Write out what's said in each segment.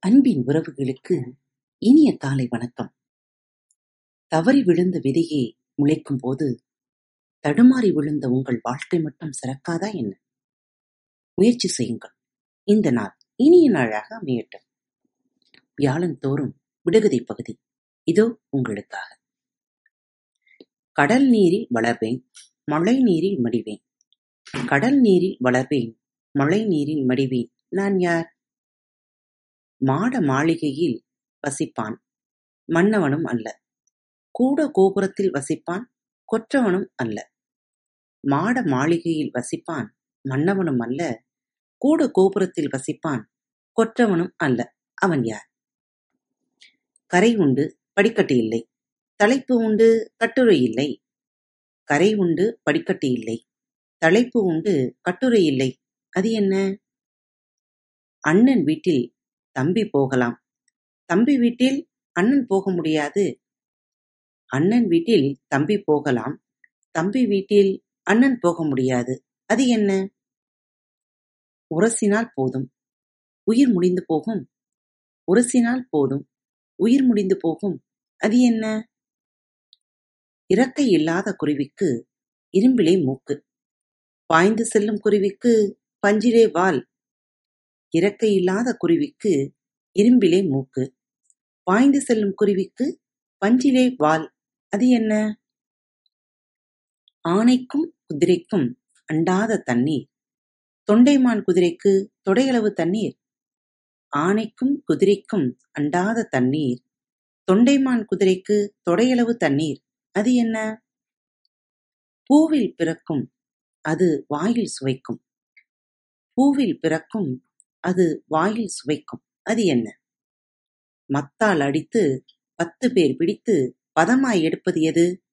அன்பின் உறவுகளுக்கு இனிய காலை வணக்கம். தவறி விழுந்த விதையே முளைக்கும் போது, தடுமாறி விழுந்த உங்கள் வாழ்க்கை மட்டும் சிறக்காதா என்ன? முயற்சி செய்யுங்கள். இந்த நாள் இனிய நாளாக அமையட்டும். வியாழன் தோறும் விடுகதை பகுதி இதோ உங்களுக்காக. கடல் நீரில் வளர்வேன், மழை நீரில் மடிவேன். கடல் நீரில் வளர்வேன், மழை நீரில் மடிவேன். நான் யார்? மாட மாளிகையில் வசிப்பான், மன்னவனும் அல்ல. கூட கோபுரத்தில் வசிப்பான், கொற்றவனும் அல்ல. மாட மாளிகையில் வசிப்பான், மன்னவனும் அல்ல. கூட கோபுரத்தில் வசிப்பான், கொற்றவனும் அல்ல. அவன் யார்? கரை உண்டு படிக்கட்டு இல்லை. தலைப்பு உண்டு கட்டுரை இல்லை. கரை உண்டு படிக்கட்டு இல்லை. தலைப்பு உண்டு கட்டுரை இல்லை. அது என்ன? அண்ணன் வீட்டில் தம்பி போகலாம். தம்பி வீட்டில் அண்ணன் போக முடியாது. அண்ணன் வீட்டில் தம்பி போகலாம். தம்பி வீட்டில் அண்ணன் போக முடியாது. அது என்ன? உரசினால் போதும், உயிர் முடிந்து போகும். உரசினால் போதும், உயிர் முடிந்து போகும். அது என்ன? இறக்கை இல்லாத குருவிக்கு இரும்பிலே மூக்கு. பாய்ந்து செல்லும் குருவிக்கு பஞ்சிலே வால். இறக்கையில்லாத குருவிக்கு இரும்பிலே மூக்கு. பாய்ந்து செல்லும் குருவிக்கு பஞ்சிலே வால். அது என்ன? ஆனைக்கும் குதிரைக்கும் அண்டாத தண்ணீர். தொண்டைமான் குதிரைக்கு தொடையளவு தண்ணீர். ஆனைக்கும் குதிரைக்கும் அண்டாத தண்ணீர். தொண்டைமான் குதிரைக்கு தொடையளவு தண்ணீர். அது என்ன? பூவில் பிறக்கும் அது வாயில் சுவைக்கும். பூவில் பிறக்கும் அது வாயில் சுவைக்கும். அது என்ன? மத்தால் அடித்து பத்து பேர் பிடித்து பதமாய் எடுப்பது எது?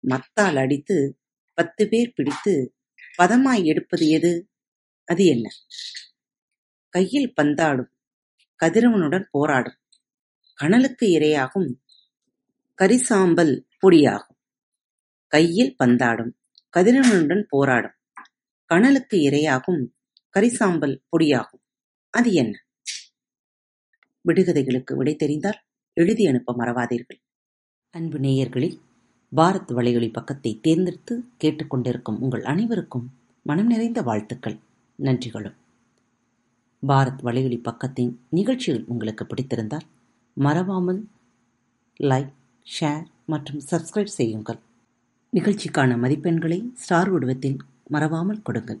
மத்தால் அடித்து பத்து பேர் பிடித்து பதமாய் எடுப்பது எது? அது என்ன? கையில் பந்தாடும் கதிரவனுடன் போராடும். கனலுக்கு இரையாகும் கரிசாம்பல் பொடியாகும். கையில் பந்தாடும் கதிரவனுடன் போராடும். கனலுக்கு இரையாகும் கரிசாம்பல் பொடியாகும். அது என்ன? விடுகதைகளுக்கு விடை தெரிந்தால் எழுதி அனுப்ப மறவாதீர்கள். அன்பு நேயர்களில் பாரத் வலையொலி பக்கத்தை தேர்ந்தெடுத்து கேட்டுக்கொண்டிருக்கும் உங்கள் அனைவருக்கும் மனம் நிறைந்த வாழ்த்துக்கள், நன்றிகளும். பாரத் வலையொலி பக்கத்தின் நிகழ்ச்சிகள் உங்களுக்கு பிடித்திருந்தால் மறவாமல் லைக், ஷேர் மற்றும் சப்ஸ்கிரைப் செய்யுங்கள். நிகழ்ச்சிக்கான மதிப்பெண்களை ஸ்டார் உடவத்தில் மறவாமல் கொடுங்கள்.